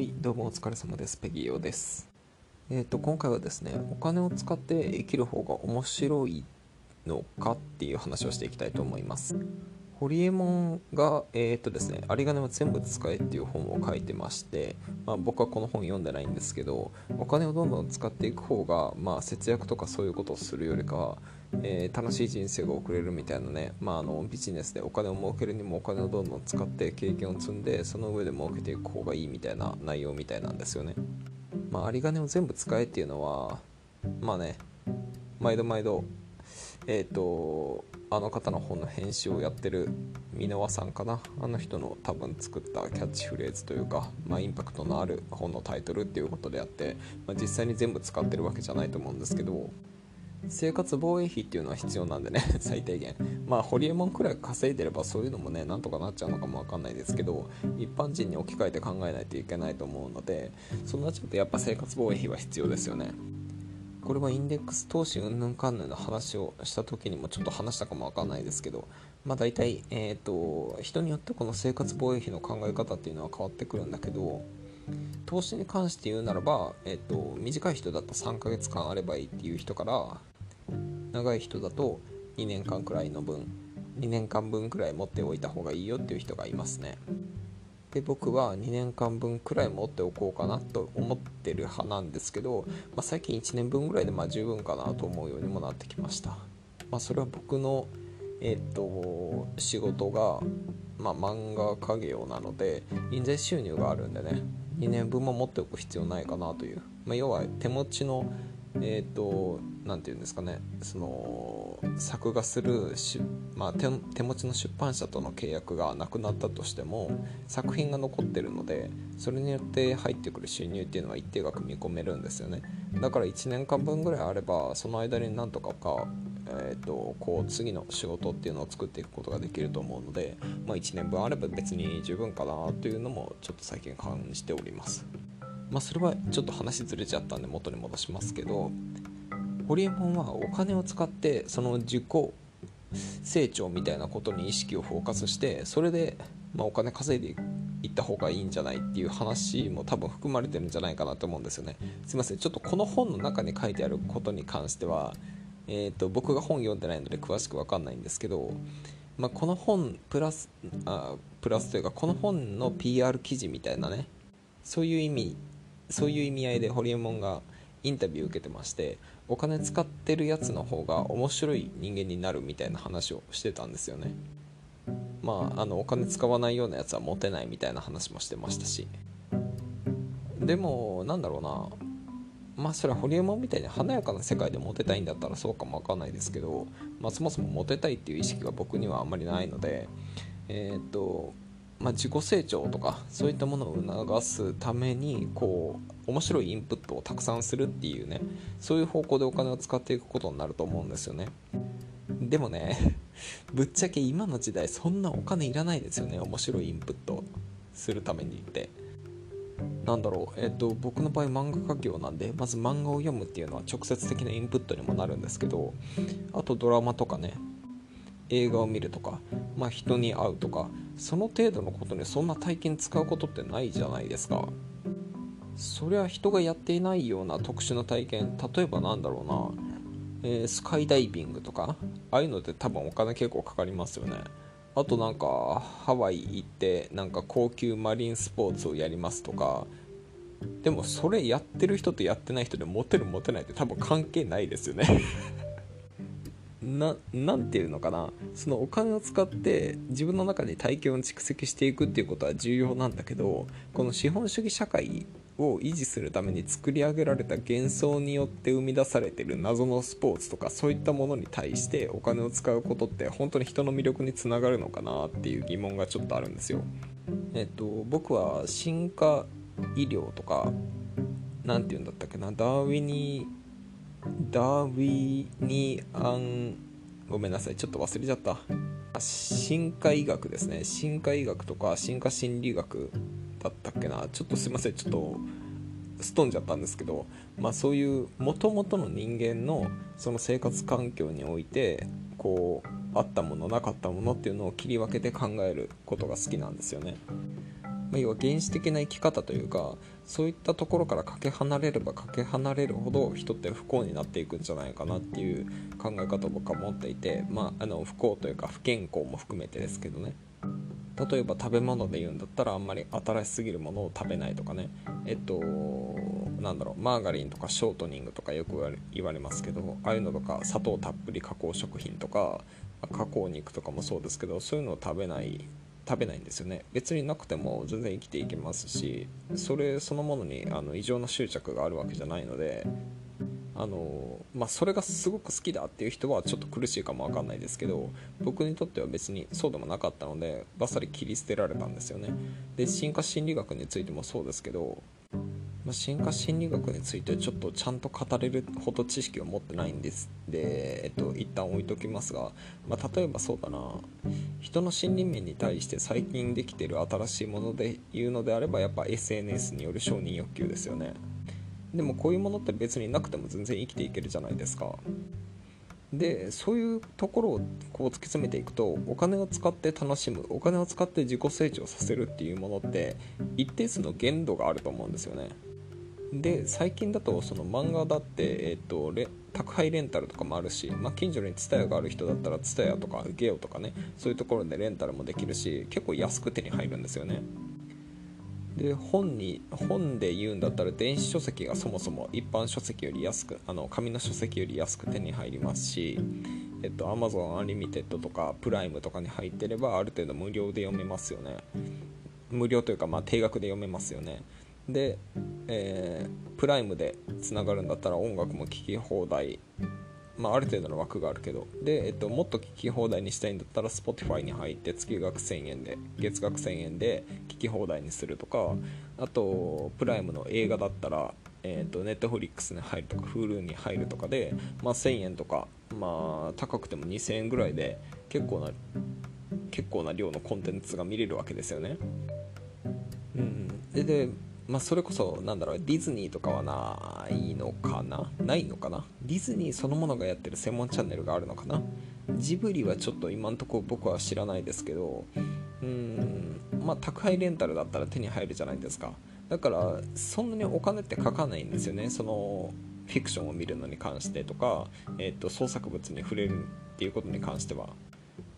はい、どうもお疲れ様です。ペギーヨです。えっ、と、今回はですね、お金を使って生きる方が面白いのかっていう話をしていきたいと思います。ホリエモンが、えっ、とですね、有り金を全部使えっていう本を書いてまして、まあ、僕はこの本読んでないんですけど、お金をどんどん使っていく方が、まあ、節約とかそういうことをするよりかは、えー楽しい人生が送れるみたいなね、まあ、あのビジネスでお金を儲けるにもお金をどんどん使って経験を積んでその上で儲けていく方がいいみたいな内容みたいなんですよね。まあ、有り金を全部使えっていうのはまあね毎度毎度えっ、とあの方の本の編集をやってる箕輪さんかな。あの人の多分作ったキャッチフレーズというか、まあ、インパクトのある本のタイトルっていうことであって、まあ、実際に全部使ってるわけじゃないと思うんですけど生活防衛費っていうのは必要なんでね 最低限。まあホリエモンくらい稼いでればそういうのもねなんとかなっちゃうのかもわかんないですけど一般人に置き換えて考えないといけないと思うのでそうなっちゃうとやっぱ生活防衛費は必要ですよね。これはインデックス投資うんぬんかんぬんの話をした時にもちょっと話したかもわかんないですけどまあ大体えっ、と人によってこの生活防衛費の考え方っていうのは変わってくるんだけど投資に関して言うならば、えっと、短い人だと3ヶ月間あればいいっていう人から長い人だと2年間くらいの分2年間分くらい持っておいた方がいいよっていう人がいますね。で僕は2年間分くらい持っておこうかなと思ってる派なんですけど、まあ、最近1年分ぐらいでま十分かなと思うようにもなってきました、まあ、それは僕のえっと仕事が、まあ、漫画家業なので印税収入があるんでね2年分も持っておく必要ないかなという、ま、要は手持ちのえっ、と何て言うんですかねその作画するし、まあ、手手持ちの出版社との契約がなくなったとしても作品が残ってるのでそれによって入ってくる収入っていうのは一定額見込めるんですよね。だから1年間分ぐらいあればその間になんとかかえー、とこう次の仕事っていうのを作っていくことができると思うので、まあ、1年分あれば別に十分かなというのもちょっと最近感じております。まあそれはちょっと話ずれちゃったんで元に戻しますけどホリエモンはお金を使ってその自己成長みたいなことに意識をフォーカスしてそれで、まあ、お金稼いでいった方がいいんじゃないっていう話も多分含まれてるんじゃないかなと思うんですよね。すいません。ちょっとこの本の中に書いてあることに関してはえー、と僕が本読んでないので詳しく分かんないんですけど、まあ、この本プラスあプラスというかこの本の PR 記事みたいなねそういう意味そういう意味合いでホリエモンがインタビューを受けてましてお金使ってるやつの方が面白い人間になるみたいな話をしてたんですよね。まああのお金使わないようなやつはモテないみたいな話もしてましたし。でもなんだろうな。まあそれはホリエモンみたいに華やかな世界でモテたいんだったらそうかもわかんないですけど、まあ、そもそもモテたいっていう意識が僕にはあんまりないのでえーっとまあ、自己成長とかそういったものを促すためにこう面白いインプットをたくさんするっていうねそういう方向でお金を使っていくことになると思うんですよね。でもね ぶっちゃけ今の時代そんなお金いらないですよね面白いインプットするためにって。なんだろう、えっと、僕の場合漫画家業なんでまず漫画を読むっていうのは直接的なインプットにもなるんですけどあとドラマとかね映画を見るとか、まあ、人に会うとかその程度のことにそんな体験使うことってないじゃないですか。そりゃ人がやっていないような特殊な体験例えばなんだろうな、えースカイダイビングとかああいうのって多分お金結構かかりますよね。あとなんかハワイ行ってなんか高級マリンスポーツをやりますとかでもそれやってる人とやってない人でモテるモテないって多分関係ないですよね。ななんていうのかなそのお金を使って自分の中に体験を蓄積していくっていうことは重要なんだけどこの資本主義社会を維持するために作り上げられた幻想によって生み出されてる謎のスポーツとかそういったものに対してお金を使うことって本当に人の魅力につながるのかなっていう疑問がちょっとあるんですよ。えっと僕は進化医療とか何て言うんだったっけなダーウィニダーウィニアンごめんなさいちょっと忘れちゃった。進化医学ですね。進化医学とか進化心理学だったっけな。ちょっとすいませんちょっとすっ飛んじゃったんですけど、まあ、そういうもともとの人間のその生活環境においてこうあったものなかったものっていうのを切り分けて考えることが好きなんですよね。まあ、要は原始的な生き方というかそういったところからかけ離れればかけ離れるほど人って不幸になっていくんじゃないかなっていう考え方を僕は持っていて、まあ、あの不幸というか不健康も含めてですけどね。例えば食べ物で言うんだったらあんまり新しすぎるものを食べないとかね。えっとなんだろうマーガリンとかショートニングとかよく言われますけどああいうのとか砂糖たっぷり加工食品とか加工肉とかもそうですけどそういうのを食べない食べないんですよね。別になくても全然生きていけますしそれそのものにあの異常な執着があるわけじゃないのであのまあ、それがすごく好きだっていう人はちょっと苦しいかも分かんないですけど僕にとっては別にそうでもなかったのでバッサリ切り捨てられたんですよね。で進化心理学についてもそうですけど、まあ、進化心理学についてちょっとちゃんと語れるほど知識を持ってないんですで、えっと、一旦置いときますが、まあ、例えばそうだな。人の心理面に対して最近できてる新しいもので言うのであればやっぱ SNS による承認欲求ですよね。でもこういうものって別になくても全然生きていけるじゃないですか。でそういうところをこう突き詰めていくとお金を使って楽しむお金を使って自己成長させるっていうものって一定数の限度があると思うんですよね。で最近だとその漫画だって、えーと、宅配レンタルとかもあるし、まあ、近所に TSUTAYA がある人だったら TSUTAYA とかゲオとかねそういうところでレンタルもできるし結構安く手に入るんですよね。で本に本で言うんだったら電子書籍がそもそも一般書籍より安くあの紙の書籍より安く手に入りますし、えっと、Amazon Unlimited とかプライムとかに入ってればある程度無料で読めますよね。無料というかまあ定額で読めますよね。で、えー、プライムでつながるんだったら音楽も聴き放題まあ、ある程度の枠があるけど。で、えっと、もっと聞き放題にしたいんだったら Spotify に入って月額1000円で月額1000円で聞き放題にするとかあとプライムの映画だったら、えっと、Netflix に入るとか Hulu に入るとかで、まあ、1000円とか、まあ、高くても2000円ぐらいで結構な結構な量のコンテンツが見れるわけですよね。うん、ででまあ、それこそなんだろうディズニーとかはないのかな？ないのかな？ディズニーそのものがやってる専門チャンネルがあるのかな？ジブリはちょっと今んとこ僕は知らないですけどうんまあ宅配レンタルだったら手に入るじゃないですか。だからそんなにお金ってかかないんですよね。そのフィクションを見るのに関してとか、えー、と創作物に触れるっていうことに関しては。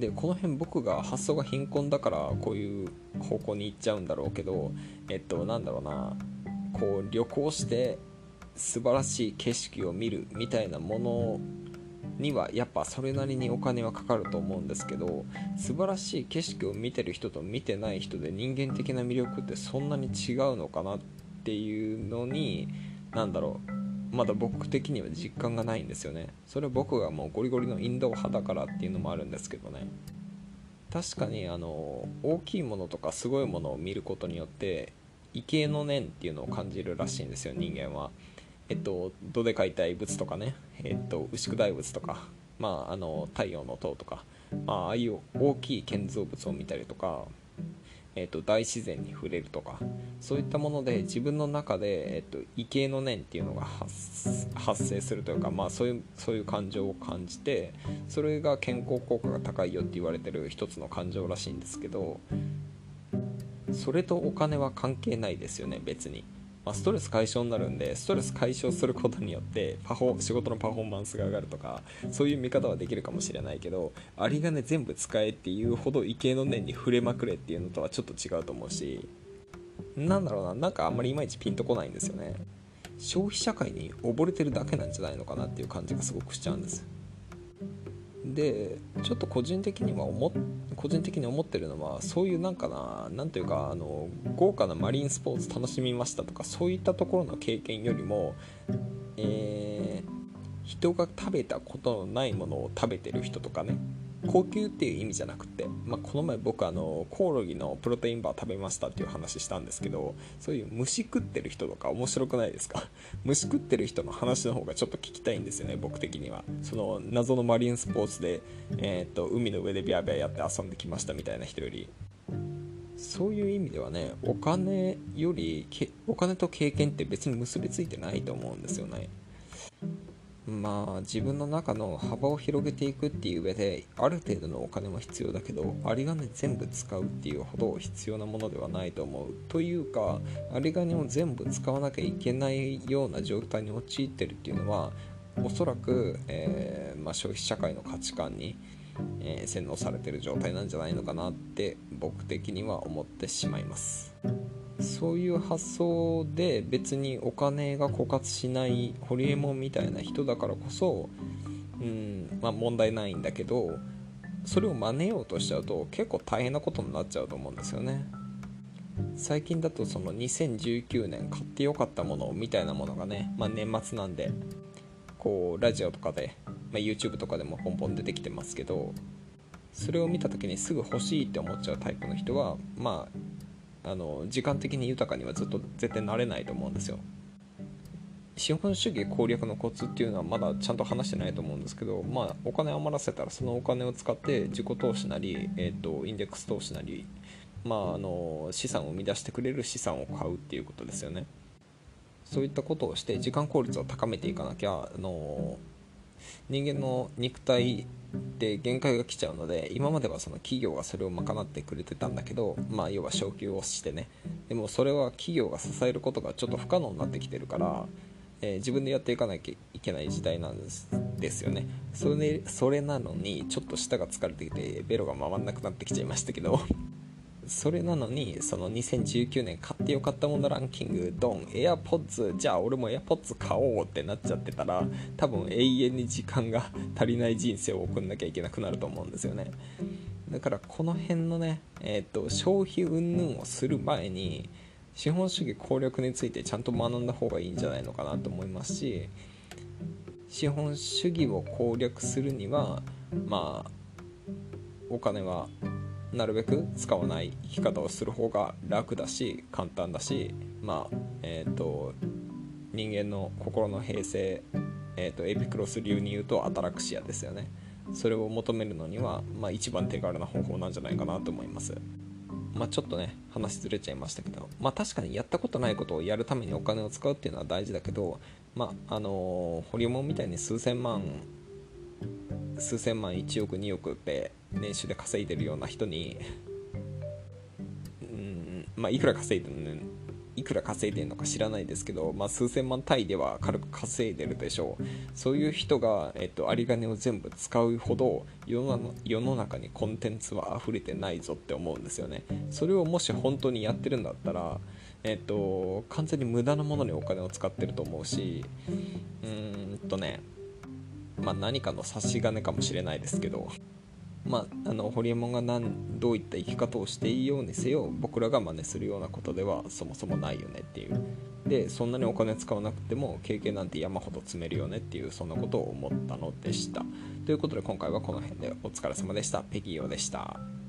でこの辺僕が発想が貧困だからこういう方向に行っちゃうんだろうけどえっとなんだろうな。こう旅行して素晴らしい景色を見るみたいなものにはやっぱそれなりにお金はかかると思うんですけど素晴らしい景色を見てる人と見てない人で人間的な魅力ってそんなに違うのかなっていうのに何だろう。まだ僕的には実感がないんですよね。それは僕がもうゴリゴリのインド派だからっていうのもあるんですけどね。確かにあの大きいものとかすごいものを見ることによって畏敬の念っていうのを感じるらしいんですよ人間は。えっとどでかい大仏とかね。えっと牛久大仏とか。まああの太陽の塔とか、まあああいう大きい建造物を見たりとか。えーと、大自然に触れるとかそういったもので自分の中で、えーと、畏敬の念っていうのが発生するというか、まあ、そういうそういう感情を感じてそれが健康効果が高いよって言われてる一つの感情らしいんですけどそれとお金は関係ないですよね別に。まあ、ストレス解消になるんでストレス解消することによってパフォ仕事のパフォーマンスが上がるとかそういう見方はできるかもしれないけど有り金全部使えっていうほど畏敬の念に触れまくれっていうのとはちょっと違うと思うしなんだろうななんかあんまりいまいちピンとこないんですよね。消費社会に溺れてるだけなんじゃないのかなっていう感じがすごくしちゃうんです。でちょっと個人的には思個人的に思ってるのはそういうなんかな何というかあの豪華なマリンスポーツ楽しみましたとかそういったところの経験よりも、えー、人が食べたことのないものを食べてる人とかね。高級っていう意味じゃなくて、まあ、この前僕あのコオロギのプロテインバー食べましたっていう話したんですけどそういう虫食ってる人とか面白くないですか？虫食ってる人の話の方がちょっと聞きたいんですよね僕的には。その謎のマリンスポーツで、えー、っと海の上でビャービャーやって遊んできましたみたいな人より。そういう意味ではねお金よりお金と経験って別に結びついてないと思うんですよね。まあ自分の中の幅を広げていくっていう上である程度のお金も必要だけど有り金全部使うっていうほど必要なものではないと思うというか有り金を全部使わなきゃいけないような状態に陥ってるっていうのはおそらく、えー、まあ、消費社会の価値観に、えー、洗脳されてる状態なんじゃないのかなって僕的には思ってしまいます。そういう発想で別にお金が枯渇しないホリエモンみたいな人だからこそ、うんまあ、問題ないんだけどそれを真似ようとしちゃうと結構大変なことになっちゃうと思うんですよね。最近だとその2019年買ってよかったものみたいなものがね、まあ、年末なんでこうラジオとかで、まあ、YouTube とかでもポンポン出てきてますけどそれを見た時にすぐ欲しいって思っちゃうタイプの人はまああの時間的に豊かにはずっと絶対なれないと思うんですよ。資本主義攻略のコツっていうのはまだちゃんと話してないと思うんですけど、まあ、お金余らせたらそのお金を使って自己投資なり、えーと、インデックス投資なり、まあ、あの資産を生み出してくれる資産を買うっていうことですよね。そういったことをして時間効率を高めていかなきゃあの人間の肉体で限界が来ちゃうので今まではその企業がそれを賄ってくれてたんだけど、まあ、要は昇給をしてね。でもそれは企業が支えることがちょっと不可能になってきてるから、えー、自分でやっていかなきゃいけない時代なんですですよね。それそれなのにちょっと舌が疲れてきてベロが回んなくなってきちゃいましたけど。それなのにその2019年買ってよかったものランキングドン AirPods じゃあ俺も AirPods 買おうってなっちゃってたら多分永遠に時間が足りない人生を送んなきゃいけなくなると思うんですよね。だからこの辺のね、えーと、消費云々をする前に資本主義攻略についてちゃんと学んだ方がいいんじゃないのかなと思いますし資本主義を攻略するにはまあお金はなるべく使わない生き方をする方が楽だし簡単だしまあえっ、ー、と人間の心の平成、えーと、エピクロス流に言うとアタラクシアですよね。それを求めるのには、まあ、一番手軽な方法なんじゃないかなと思います。まあ、ちょっとね話ずれちゃいましたけど、まあ、確かにやったことないことをやるためにお金を使うっていうのは大事だけど、まああのー、ホリモンみたいに数千万数千万1億2億って年収で稼いでるような人にうんまあいくら稼いでるいくら稼いでるのか知らないですけど、まあ、数千万単位では軽く稼いでるでしょう。そういう人が、えっと、有り金を全部使うほど世の世の中にコンテンツは溢れてないぞって思うんですよね。それをもし本当にやってるんだったらえっと完全に無駄なものにお金を使ってると思うしうーんとねまあ、何かの差し金かもしれないですけど、まあ、あのホリエモンが何どういった生き方をしていいようにせよ僕らが真似するようなことではそもそもないよねっていう。でそんなにお金使わなくても経験なんて山ほど積めるよねっていうそんなことを思ったのでした。ということで今回はこの辺でお疲れ様でした。ペギーヨでした。